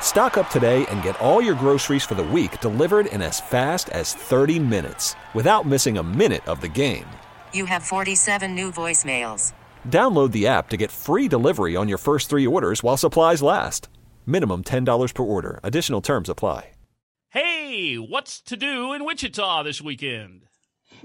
Stock up today and get all your groceries for the week delivered in as fast as 30 minutes without missing a minute of the game. You have 47 new voicemails. Download the app to get free delivery on your first three orders while supplies last. Minimum $10 per order. Additional terms apply. Hey, what's to do in Wichita this weekend?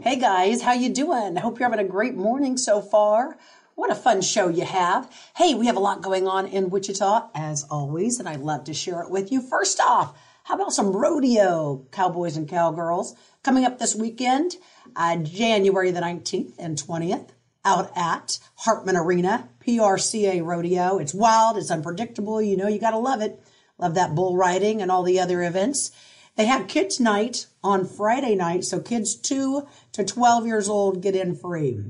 Hey guys, how you doing? I hope you're having a great morning so far. What a fun show you have. Hey, we have a lot going on in Wichita, as always, and I'd love to share it with you. First off, how about some rodeo, cowboys and cowgirls, coming up this weekend, uh, January the 19th and 20th, out at Hartman Arena, PRCA Rodeo. It's wild, it's unpredictable. You know, you got to love it. Love that bull riding and all the other events. They have kids night on Friday night, so kids 2 to 12 years old get in free.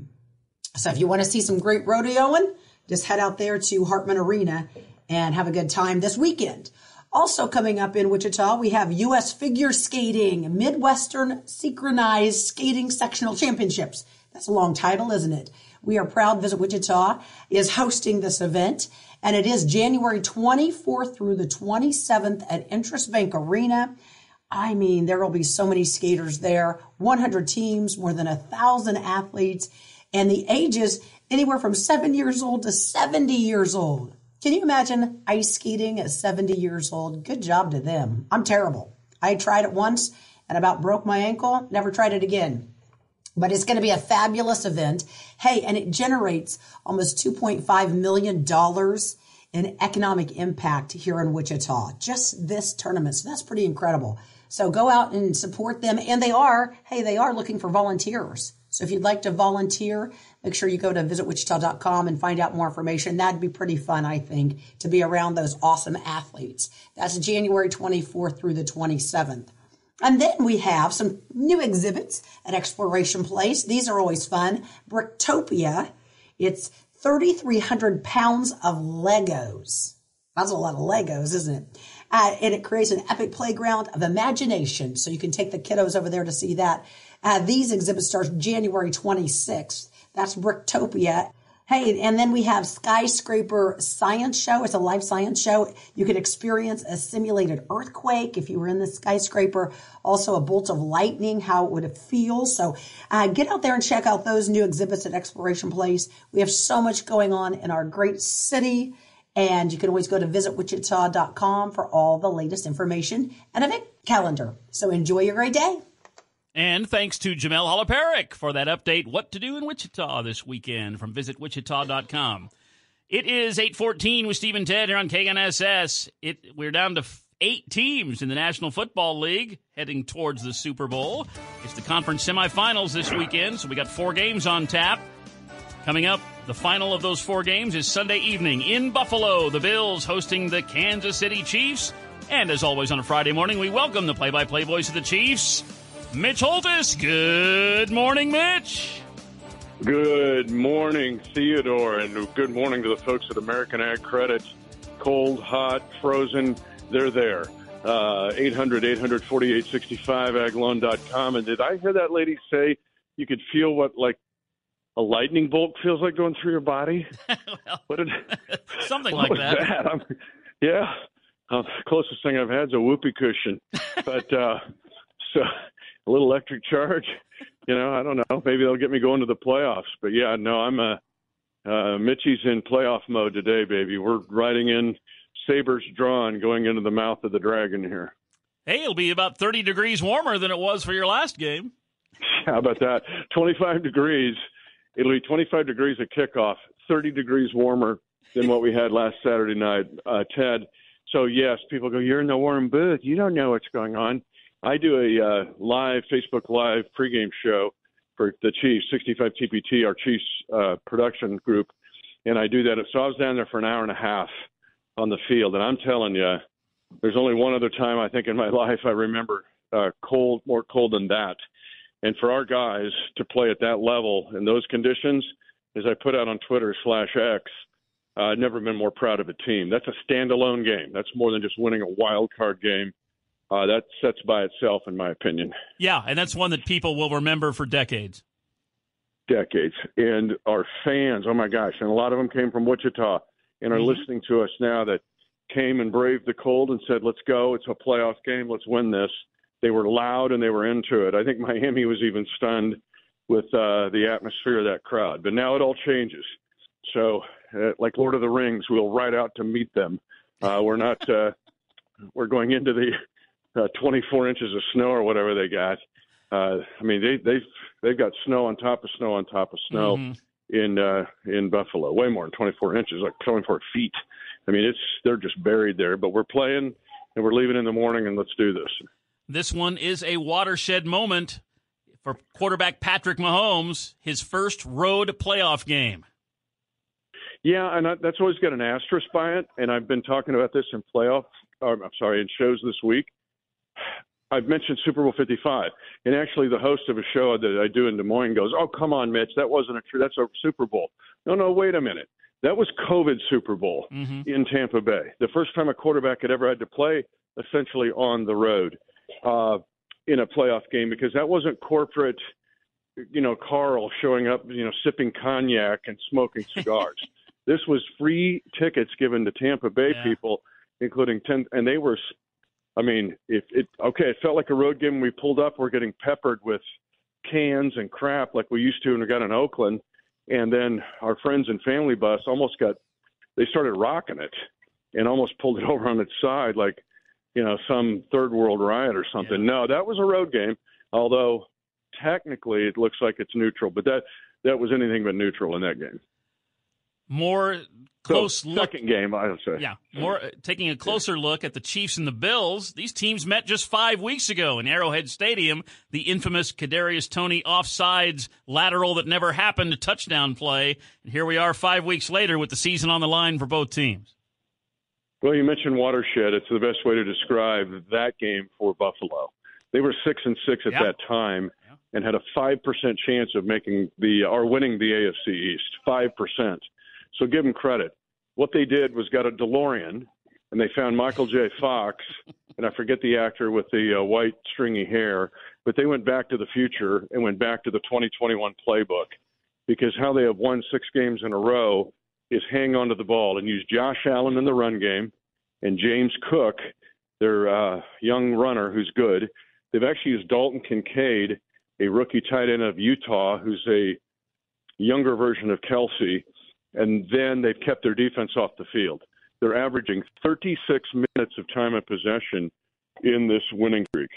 So if you want to see some great rodeoing, just head out there to Hartman Arena and have a good time this weekend. Also coming up in Wichita, we have U.S. Figure Skating Midwestern Synchronized Skating Sectional Championships. That's a long title, isn't it? We are proud Visit Wichita is hosting this event, and it is January 24th through the 27th at INTRUST Bank Arena. I mean, there will be so many skaters there, 100 teams, more than a thousand athletes, and the ages anywhere from seven years old to 70 years old. Can you imagine ice skating at 70 years old? Good job to them. I'm terrible. I tried it once and about broke my ankle, never tried it again. But it's going to be a fabulous event. Hey, and it generates almost $2.5 million in economic impact here in Wichita. Just this tournament. So that's pretty incredible. So go out and support them. And they are, hey, they are looking for volunteers. So if you'd like to volunteer, make sure you go to visitwichita.com and find out more information. That'd be pretty fun, I think, to be around those awesome athletes. That's January 24th through the 27th. And then we have some new exhibits at Exploration Place. These are always fun. Bricktopia. It's 3,300 pounds of Legos. That's a lot of Legos, isn't it? Uh, and it creates an epic playground of imagination. So you can take the kiddos over there to see that. Uh, these exhibits start January 26th. That's Bricktopia. Hey, and then we have Skyscraper Science Show. It's a live science show. You can experience a simulated earthquake if you were in the skyscraper. Also, a bolt of lightning, how it would feel. So, uh, get out there and check out those new exhibits at Exploration Place. We have so much going on in our great city. And you can always go to visitwichita.com for all the latest information and event calendar. So enjoy your great day. And thanks to Jamel Holoparik for that update. What to do in Wichita this weekend from visitwichita.com. It is 814 with Steve and Ted here on KNSS. It, we're down to eight teams in the National Football League heading towards the Super Bowl. It's the conference semifinals this weekend, so we got four games on tap. Coming up, the final of those four games is Sunday evening in Buffalo. The Bills hosting the Kansas City Chiefs. And as always on a Friday morning, we welcome the play by play voice of the Chiefs, Mitch Holthus. Good morning, Mitch. Good morning, Theodore, and good morning to the folks at American Ag Credit. Cold, hot, frozen, they're there. Uh, 800 848 65agloan.com. And did I hear that lady say you could feel what like a lightning bolt feels like going through your body? well, What did, something what like was that. I'm- yeah. Uh, closest thing I've had is a whoopee cushion. but uh, so a little electric charge, you know, I don't know. Maybe they'll get me going to the playoffs. But yeah, no, I'm a uh, Mitchie's in playoff mode today, baby. We're riding in sabers drawn, going into the mouth of the dragon here. Hey, it'll be about 30 degrees warmer than it was for your last game. How about that? 25 degrees. It'll be 25 degrees at kickoff, 30 degrees warmer than what we had last Saturday night. Uh, Ted, So yes, people go, "You're in the warm booth. You don't know what's going on." I do a uh, live Facebook Live pregame show for the Chiefs, 65 TPT, our Chiefs uh, production group, and I do that. So I was down there for an hour and a half on the field, and I'm telling you, there's only one other time I think in my life I remember uh, cold, more cold than that. And for our guys to play at that level in those conditions, as I put out on Twitter slash X, uh, I've never been more proud of a team. That's a standalone game. That's more than just winning a wild card game. Uh, that sets by itself, in my opinion. Yeah, and that's one that people will remember for decades. Decades. And our fans, oh my gosh, and a lot of them came from Wichita and are mm-hmm. listening to us now that came and braved the cold and said, let's go. It's a playoff game. Let's win this. They were loud and they were into it. I think Miami was even stunned with uh, the atmosphere of that crowd. But now it all changes. So, uh, like Lord of the Rings, we'll ride out to meet them. Uh, we're not. Uh, we're going into the uh, 24 inches of snow or whatever they got. Uh, I mean, they they've they've got snow on top of snow on top of snow mm-hmm. in uh, in Buffalo, way more than 24 inches, like 24 feet. I mean, it's they're just buried there. But we're playing and we're leaving in the morning, and let's do this. This one is a watershed moment for quarterback Patrick Mahomes, his first road playoff game. Yeah, and that's always got an asterisk by it. And I've been talking about this in playoff. I'm sorry, in shows this week. I've mentioned Super Bowl 55, and actually, the host of a show that I do in Des Moines goes, "Oh, come on, Mitch, that wasn't a true. That's a Super Bowl." No, no, wait a minute. That was COVID Super Bowl mm-hmm. in Tampa Bay. The first time a quarterback had ever had to play essentially on the road uh, in a playoff game because that wasn't corporate, you know, Carl showing up, you know, sipping cognac and smoking cigars. this was free tickets given to Tampa Bay yeah. people, including ten, and they were I mean, if it okay, it felt like a road game. we pulled up, we're getting peppered with cans and crap like we used to when we got in Oakland, and then our friends and family bus almost got they started rocking it and almost pulled it over on its side like you know some third world riot or something. Yeah. No, that was a road game, although technically it looks like it's neutral, but that that was anything but neutral in that game. More close so, look. Second game, I would say. Yeah, more uh, taking a closer look at the Chiefs and the Bills. These teams met just five weeks ago in Arrowhead Stadium. The infamous Kadarius Toney offsides lateral that never happened touchdown play, and here we are five weeks later with the season on the line for both teams. Well, you mentioned watershed. It's the best way to describe that game for Buffalo. They were six and six at that time. And had a five percent chance of making the or winning the AFC East. Five percent. So give them credit. What they did was got a DeLorean, and they found Michael J. Fox, and I forget the actor with the uh, white stringy hair, but they went back to the future and went back to the 2021 playbook because how they have won six games in a row is hang on to the ball and use Josh Allen in the run game and James Cook, their uh, young runner who's good. They've actually used Dalton Kincaid, a rookie tight end of Utah, who's a younger version of Kelce and then they've kept their defense off the field. They're averaging 36 minutes of time of possession in this winning streak.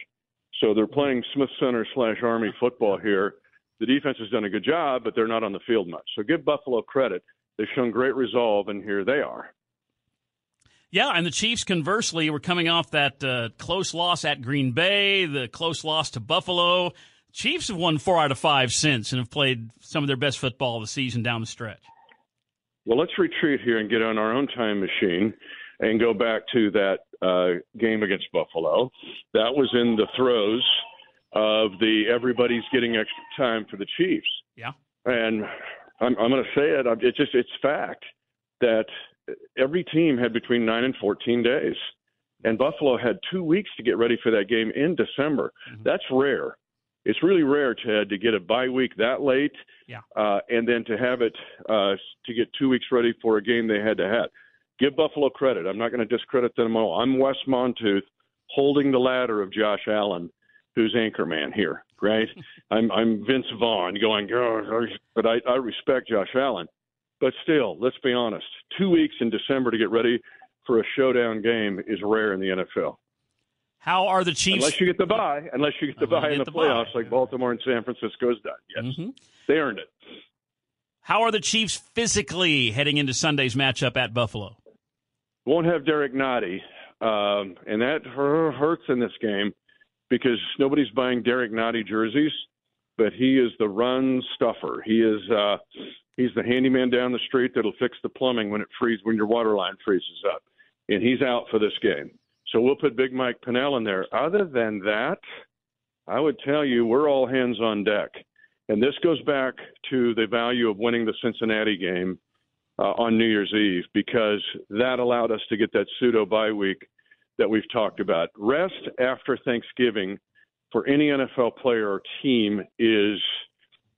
So they're playing Smith Center slash Army football here. The defense has done a good job, but they're not on the field much. So give Buffalo credit. They've shown great resolve, and here they are. Yeah, and the Chiefs, conversely, were coming off that uh, close loss at Green Bay, the close loss to Buffalo. Chiefs have won four out of five since and have played some of their best football of the season down the stretch. Well, let's retreat here and get on our own time machine and go back to that uh, game against Buffalo. That was in the throes of the everybody's getting extra time for the Chiefs. Yeah. And I'm, I'm going to say it. It's just it's fact that every team had between nine and 14 days, and Buffalo had two weeks to get ready for that game in December. Mm-hmm. That's rare it's really rare, Ted, to get a bye week that late, yeah, uh, and then to have it uh, to get two weeks ready for a game they had to have. Give Buffalo credit. I'm not going to discredit them all. I'm Wes Mantooth holding the ladder of Josh Allen, who's anchor man here, right? I'm I'm Vince Vaughn going, but I, I respect Josh Allen. But still, let's be honest. Two weeks in December to get ready for a showdown game is rare in the NFL. How are the Chiefs? Unless you get the bye, unless you get the bye in the, the playoffs, like Baltimore and San Francisco's done. Yes, mm-hmm. they earned it. How are the Chiefs physically heading into Sunday's matchup at Buffalo? Won't have Derrick Nnadi, um, and that hurts in this game because nobody's buying Derrick Nnadi jerseys, but he is the run stuffer. He is uh, he's the handyman down the street that'll fix the plumbing when it freezes when your water line freezes up, and he's out for this game. So we'll put Big Mike Pennel in there. Other than that, I would tell you we're all hands on deck. And this goes back to the value of winning the Cincinnati game uh, on New Year's Eve because that allowed us to get that pseudo bye week that we've talked about. Rest after Thanksgiving for any NFL player or team is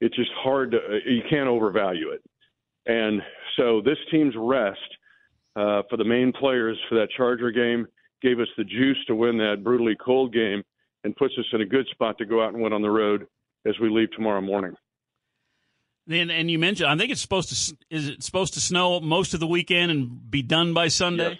it's just hard to you can't overvalue it. And so this team's rest uh, for the main players for that Charger game gave us the juice to win that brutally cold game and puts us in a good spot to go out and win on the road as we leave tomorrow morning. And, and you mentioned, I think it's supposed to is it supposed to snow most of the weekend and be done by Sunday. Yes.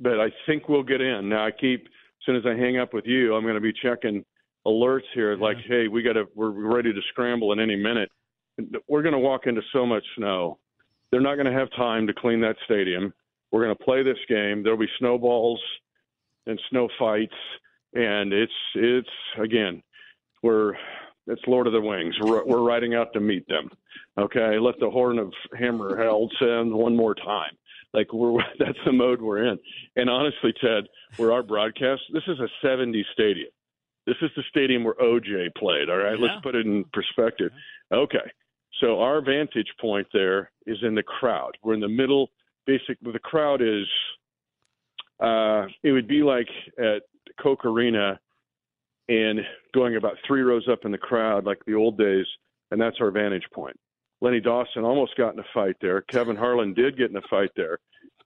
but I think we'll get in. Now I keep as soon as I hang up with you, I'm going to be checking alerts here like, hey, we got to we're ready to scramble in any minute. We're going to walk into so much snow. They're not going to have time to clean that stadium. We're going to play this game. There'll be snowballs and snow fights, and it's it's again, we're it's Lord of the Rings. We're, we're riding out to meet them. Okay, let the horn of hammer held sound one more time. Like we're that's the mode we're in. And honestly, Ted, where our broadcast, this is a 70 stadium. This is the stadium where OJ played. All right, Yeah. let's put it in perspective. Okay, so our vantage point there is in the crowd. We're in the middle. Basic, the crowd is. Uh, it would be like at Koch Arena, and going about three rows up in the crowd, like the old days, and that's our vantage point. Lenny Dawson almost got in a fight there. Kevin Harlan did get in a fight there.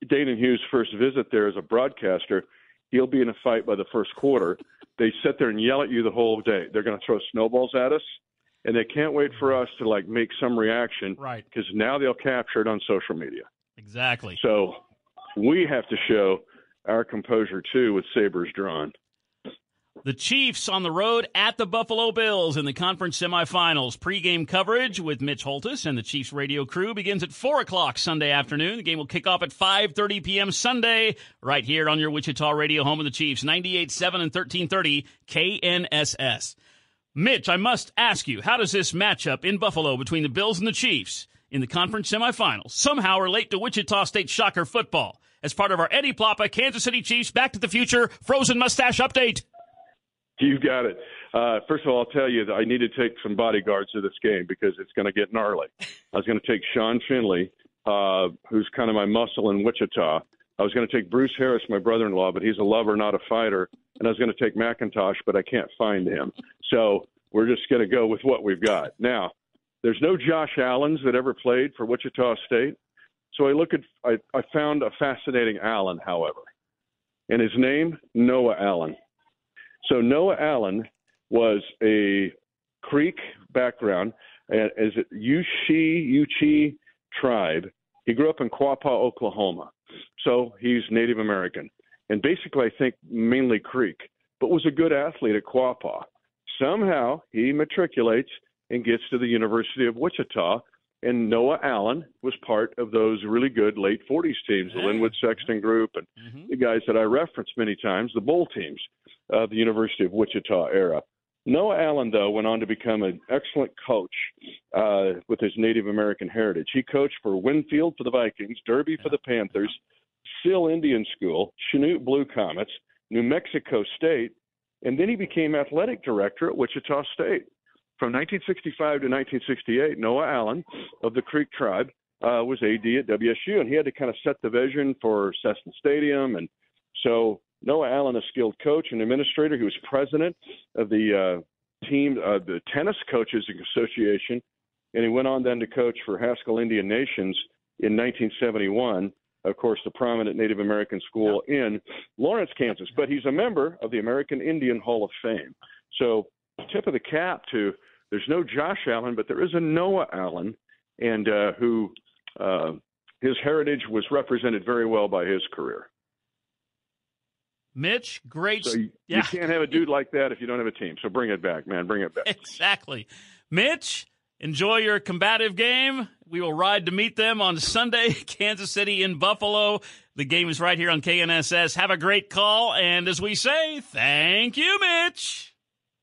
Danan Hughes' first visit there as a broadcaster, he'll be in a fight by the first quarter. They sit there and yell at you the whole day. They're going to throw snowballs at us, and they can't wait for us to like make some reaction. Right. Because now they'll capture it on social media. Exactly. So we have to show our composure too with sabers drawn. The Chiefs on the road at the Buffalo Bills in the conference semifinals. Pre-game coverage with Mitch Holthus and the Chiefs radio crew begins at 4 o'clock Sunday afternoon. The game will kick off at 5.30 p.m. Sunday right here on your Wichita radio home of the Chiefs, 98.7 and 1330 KNSS. Mitch, I must ask you, how does this matchup in Buffalo between the Bills and the Chiefs in the conference semifinals somehow relate to Wichita State Shocker football? As part of our Eddie Ploppa Kansas City Chiefs Back to the Future Frozen Mustache Update. You got it. Uh, first of all, I'll tell you that I need to take some bodyguards to this game because it's going to get gnarly. I was going to take Sean Finley, uh, who's kind of my muscle in Wichita. I was going to take Bruce Harris, my brother-in-law, but he's a lover, not a fighter. And I was going to take McIntosh, but I can't find him. So we're just going to go with what we've got. Now, there's no Josh Allens that ever played for Wichita State. So I look at I, I found a fascinating Allen, however, and his name Noah Allen. So Noah Allen was a Creek background, and as a Yuchi Yuchi tribe. He grew up in Quapaw, Oklahoma, so he's Native American, and basically I think mainly Creek, but was a good athlete at Quapaw. Somehow he matriculates and gets to the University of Wichita and Noah Allen was part of those really good late 40s teams, the Linwood Sexton group, and mm-hmm. the guys that I referenced many times, the Bull teams of the University of Wichita era. Noah Allen, though, went on to become an excellent coach uh, with his Native American heritage. He coached for Winfield for the Vikings, Derby for the Panthers, Sill Indian School, Chanute Blue Comets, New Mexico State, and then he became athletic director at Wichita State. From 1965 to 1968, Noah Allen of the Creek Tribe uh, was AD at WSU, and he had to kind of set the vision for Cessna Stadium. And so Noah Allen, a skilled coach and administrator, he was president of the uh, team, uh, the Tennis Coaches Association, and he went on then to coach for Haskell Indian Nations in 1971. Of course, the prominent Native American school in Lawrence, Kansas. But he's a member of the American Indian Hall of Fame. So, tip of the cap to there's no Josh Allen, but there is a Noah Allen, and uh, who uh, his heritage was represented very well by his career. Mitch, great. So you, yeah. you can't have a dude like that if you don't have a team. So bring it back, man. Bring it back. Exactly. Mitch, enjoy your combative game. We will ride to meet them on Sunday, Kansas City in Buffalo. The game is right here on KNSS. Have a great call. And as we say, thank you, Mitch.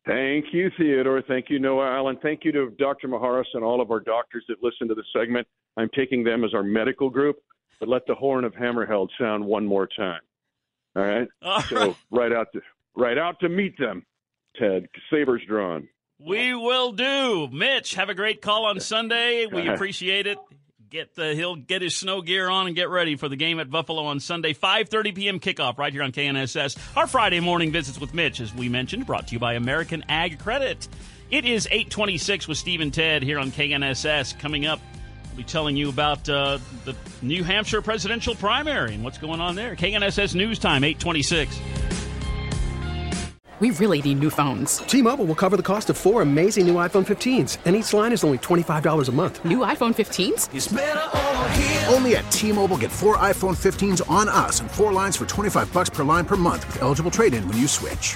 Thank you, Theodore. Thank you, Noah Allen. Thank you to Dr. Maharis and all of our doctors that listen to the segment. I'm taking them as our medical group, but let the horn of Hammerheld sound one more time. All right. All so right. right out to right out to meet them, Ted. Sabers drawn. We will do. Mitch, have a great call on Sunday. We appreciate it get the he'll get his snow gear on and get ready for the game at Buffalo on Sunday, 5:30 p.m. kickoff right here on KNSS. Our Friday morning visits with Mitch, as we mentioned, brought to you by American Ag Credit. It is 8:26 with Steve and Ted here on KNSS. Coming up, be telling you about uh, the New Hampshire presidential primary and what's going on there. KNSS News Time, 826. We really need new phones. T-Mobile will cover the cost of four amazing new iPhone 15s, and each line is only $25 a month. New iPhone 15s? Only at T-Mobile get four iPhone 15s on us and four lines for 25 bucks per line per month with eligible trade-in when you switch.